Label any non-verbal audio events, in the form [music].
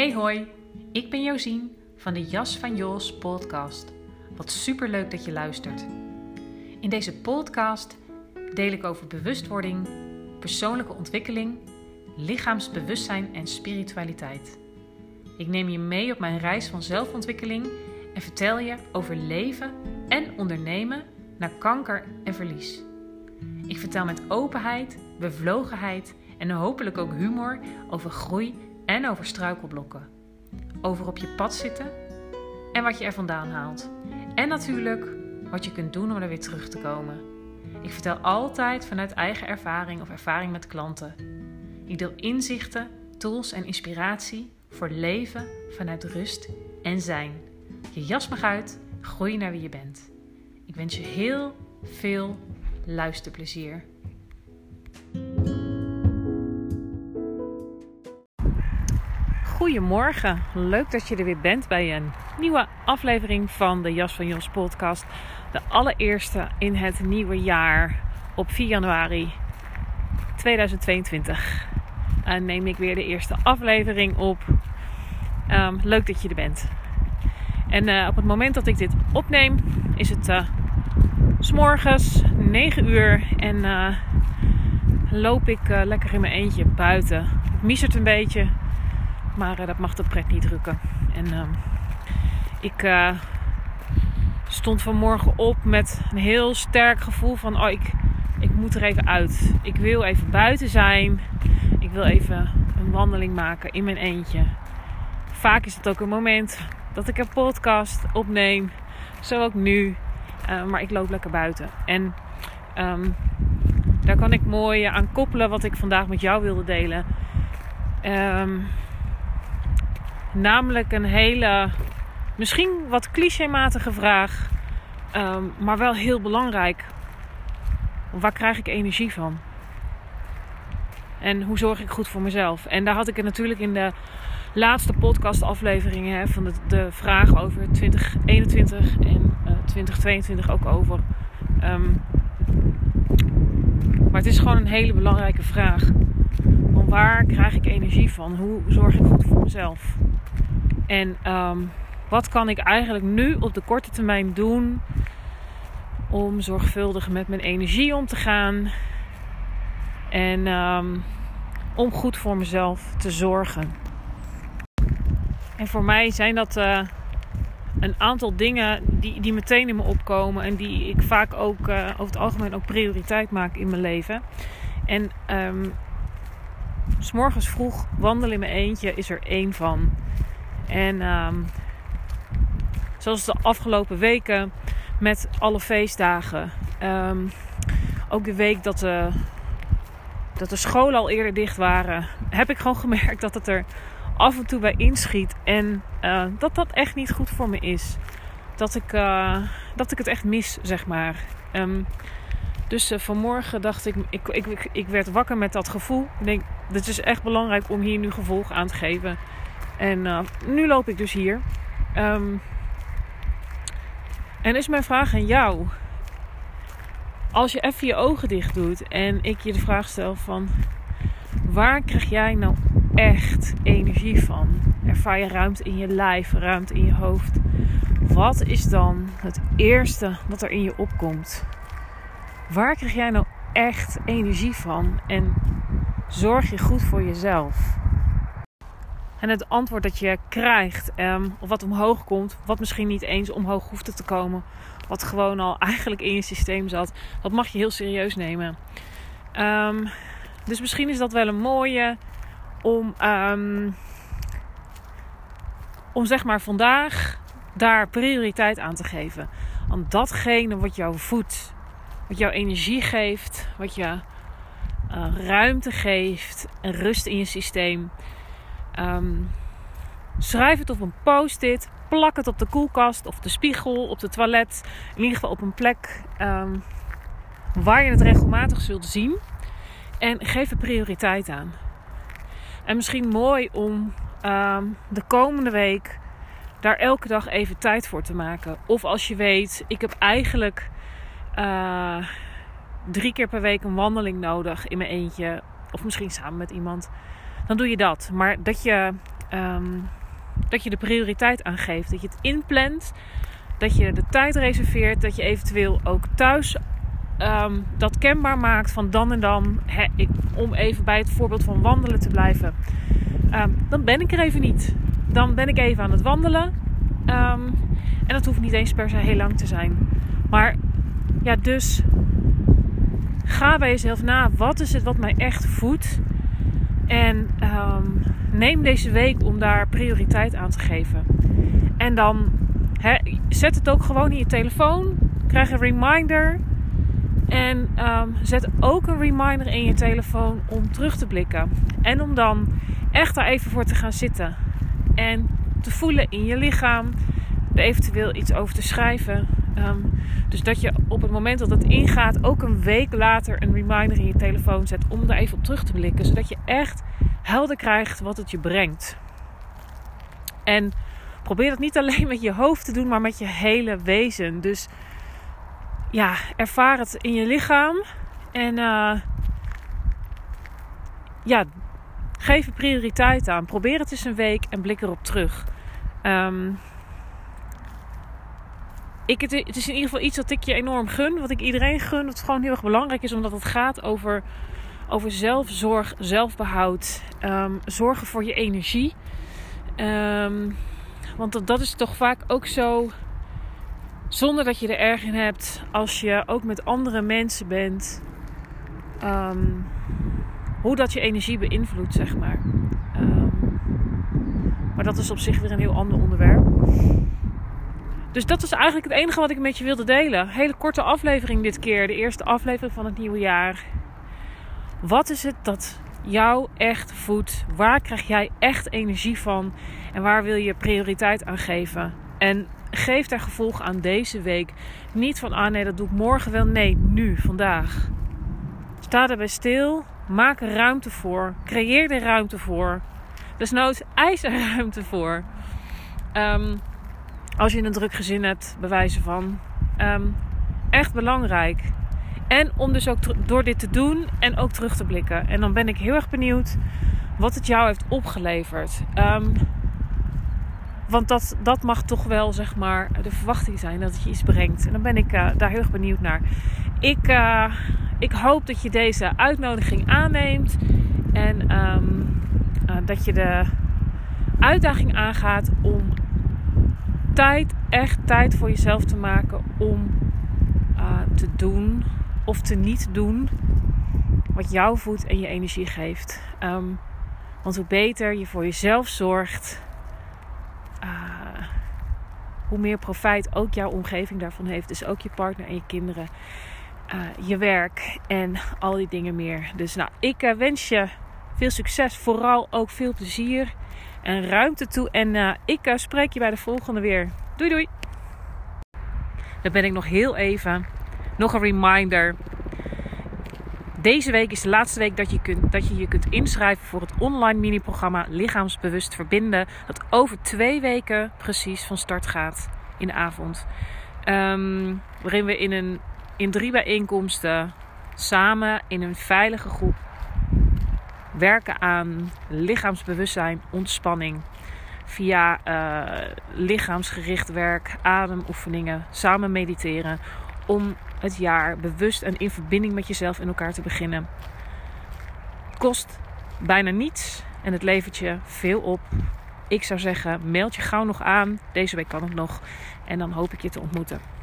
Hey hoi, ik ben Josien van de Jas van Jos podcast. Wat superleuk dat je luistert. In deze podcast deel ik over bewustwording, persoonlijke ontwikkeling, lichaamsbewustzijn en spiritualiteit. Ik neem je mee op mijn reis van zelfontwikkeling en vertel je over leven en ondernemen na kanker en verlies. Ik vertel met openheid, bevlogenheid en hopelijk ook humor over groei en over struikelblokken. Over op je pad zitten en wat je er vandaan haalt. En natuurlijk wat je kunt doen om er weer terug te komen. Ik vertel altijd vanuit eigen ervaring of ervaring met klanten. Ik deel inzichten, tools en inspiratie voor leven vanuit rust en zijn. Je jas mag uit, groei naar wie je bent. Ik wens je heel veel luisterplezier. Goedemorgen, leuk dat je er weer bent bij een nieuwe aflevering van de Jas van Jos podcast. De allereerste in het nieuwe jaar op 4 januari 2022. En neem ik weer de eerste aflevering op. Um, leuk dat je er bent. En uh, op het moment dat ik dit opneem, is het uh, s'morgens 9 uur en uh, loop ik lekker in mijn eentje buiten. Het een beetje, maar dat mag de pret niet drukken. En ik stond vanmorgen op met een heel sterk gevoel van: oh, ik, ik moet er even uit. Ik wil even buiten zijn. Ik wil even een wandeling maken in mijn eentje. Vaak is het ook een moment dat ik een podcast opneem. Zo ook nu. Uh, maar ik loop lekker buiten. En um, daar kan ik mooi aan koppelen wat ik vandaag met jou wilde delen. Um, namelijk een hele, misschien wat clichématige vraag. Um, maar wel heel belangrijk. Waar krijg ik energie van? En hoe zorg ik goed voor mezelf? En daar had ik het natuurlijk in de laatste podcastafleveringen van de, de vraag over 2021 en uh, 2022 ook over. Um, maar het is gewoon een hele belangrijke vraag. Van waar krijg ik energie van? Hoe zorg ik goed voor mezelf? En um, wat kan ik eigenlijk nu op de korte termijn doen om zorgvuldig met mijn energie om te gaan? En um, om goed voor mezelf te zorgen. En voor mij zijn dat uh, een aantal dingen die, die meteen in me opkomen. En die ik vaak ook uh, over het algemeen ook prioriteit maak in mijn leven. En um, s morgens vroeg wandelen in mijn eentje is er één van. En um, zoals de afgelopen weken met alle feestdagen. Um, ook de week dat de, dat de scholen al eerder dicht waren. Heb ik gewoon gemerkt dat het er af en toe bij inschiet. En uh, dat dat echt niet goed voor me is. Dat ik, uh, dat ik het echt mis, zeg maar. Um, dus uh, vanmorgen dacht ik ik, ik, ik, werd wakker met dat gevoel. Ik denk, het is echt belangrijk om hier nu gevolg aan te geven. En nu loop ik dus hier. Um, en is mijn vraag aan jou. Als je even je ogen dicht doet en ik je de vraag stel van... Waar krijg jij nou echt energie van? Ervaar je ruimte in je lijf, ruimte in je hoofd? Wat is dan het eerste wat er in je opkomt? Waar krijg jij nou echt energie van? En zorg je goed voor jezelf? En het antwoord dat je krijgt, um, of wat omhoog komt, wat misschien niet eens omhoog hoeft te komen, wat gewoon al [laughs] eigenlijk in je systeem zat, dat mag je heel serieus nemen. Um, dus misschien is dat wel een mooie om, um, om zeg maar vandaag daar prioriteit aan te geven. Aan datgene wat jou voedt, wat jou energie geeft, wat je uh, ruimte geeft en rust in je systeem. Um, schrijf het op een post-it, plak het op de koelkast of de spiegel, op de toilet. In ieder geval op een plek um, waar je het regelmatig zult zien. En geef er prioriteit aan. En misschien mooi om um, de komende week daar elke dag even tijd voor te maken. Of als je weet, ik heb eigenlijk uh, drie keer per week een wandeling nodig in mijn eentje. Of misschien samen met iemand. Dan doe je dat. Maar dat je ehm, dat je de prioriteit aangeeft. Dat je het inplant. Dat je de tijd reserveert. Dat je eventueel ook thuis ehm, dat kenbaar maakt van dan en dan. ik, om even bij het voorbeeld van wandelen te blijven. Ehm, dan ben ik er even niet. Dan ben ik even aan het wandelen. en dat hoeft niet eens per se heel lang te zijn. Maar ja, dus ga bij jezelf na. Wat is het wat mij echt voedt? En um, neem deze week om daar prioriteit aan te geven. En dan zet het ook gewoon in je telefoon. Krijg een reminder. En um, zet ook een reminder in je telefoon om terug te blikken. En om dan echt daar even voor te gaan zitten. En te voelen in je lichaam. Er eventueel iets over te schrijven. Um, dus dat je op het moment dat het ingaat, ook een week later een reminder in je telefoon zet om daar even op terug te blikken. Zodat je echt helder krijgt wat het je brengt. En probeer dat niet alleen met je hoofd te doen, maar met je hele wezen. Dus ja, ervaar het in je lichaam. En uh, ja, geef er prioriteit aan. Probeer het eens een week en blik erop terug. Um, ik, het, is in ieder geval iets wat ik je enorm gun. Wat ik iedereen gun. Wat gewoon heel erg belangrijk is. Omdat het gaat over, over zelfzorg, zelfbehoud. Um, zorgen voor je energie. Um, want dat, is toch vaak ook zo. Zonder dat je er erg in hebt. Als je ook met andere mensen bent. Um, hoe dat je energie beïnvloedt, zeg maar. maar dat is op zich weer een heel ander onderwerp. Dus dat is eigenlijk het enige wat ik met je wilde delen. Hele korte aflevering dit keer. De eerste aflevering van het nieuwe jaar. Wat is het dat jou echt voedt? Waar krijg jij echt energie van? En waar wil je prioriteit aan geven? En geef daar gevolg aan deze week. Niet van, ah nee, dat doe ik morgen wel. Nee, nu, vandaag. Sta erbij stil. Maak er ruimte voor. Creëer er ruimte voor. Dus nooit eis er [laughs] ruimte voor. Um, als je een druk gezin hebt, bewijzen van. Ehm, echt belangrijk. En om dus ook door dit te doen en ook terug te blikken. En dan ben ik heel erg benieuwd wat het jou heeft opgeleverd. Ehm, want dat, dat mag toch wel, zeg maar, de verwachting zijn dat het je iets brengt. En dan ben ik uh, daar heel erg benieuwd naar. Ik, uh, ik hoop dat je deze uitnodiging aanneemt. En um, uh, dat je de uitdaging aangaat om tijd, echt tijd voor jezelf te maken om uh, te doen of te niet doen wat jou voedt en je energie geeft. Um, want hoe beter je voor jezelf zorgt, uh, hoe meer profijt ook jouw omgeving daarvan heeft. Dus ook je partner en je kinderen, uh, je werk en al die dingen meer. Dus nou, ik wens je veel succes, vooral ook veel plezier en ruimte toe. En uh, ik spreek je bij de volgende weer. Doei doei. Dan ben ik nog heel even. Nog een reminder. Deze week is de laatste week dat je, kunt, dat je je kunt inschrijven voor het online mini-programma Lichaamsbewust Verbinden. Dat over twee weken precies van start gaat in de avond. Um, waarin we in, een, in drie bijeenkomsten samen in een veilige groep werken aan lichaamsbewustzijn, ontspanning. Via uh, lichaamsgericht werk, ademoefeningen, samen mediteren. Om het jaar bewust en in verbinding met jezelf en elkaar te beginnen. Kost bijna niets en het levert je veel op. Ik zou zeggen, meld je gauw nog aan. Deze week kan het nog. En dan hoop ik je te ontmoeten.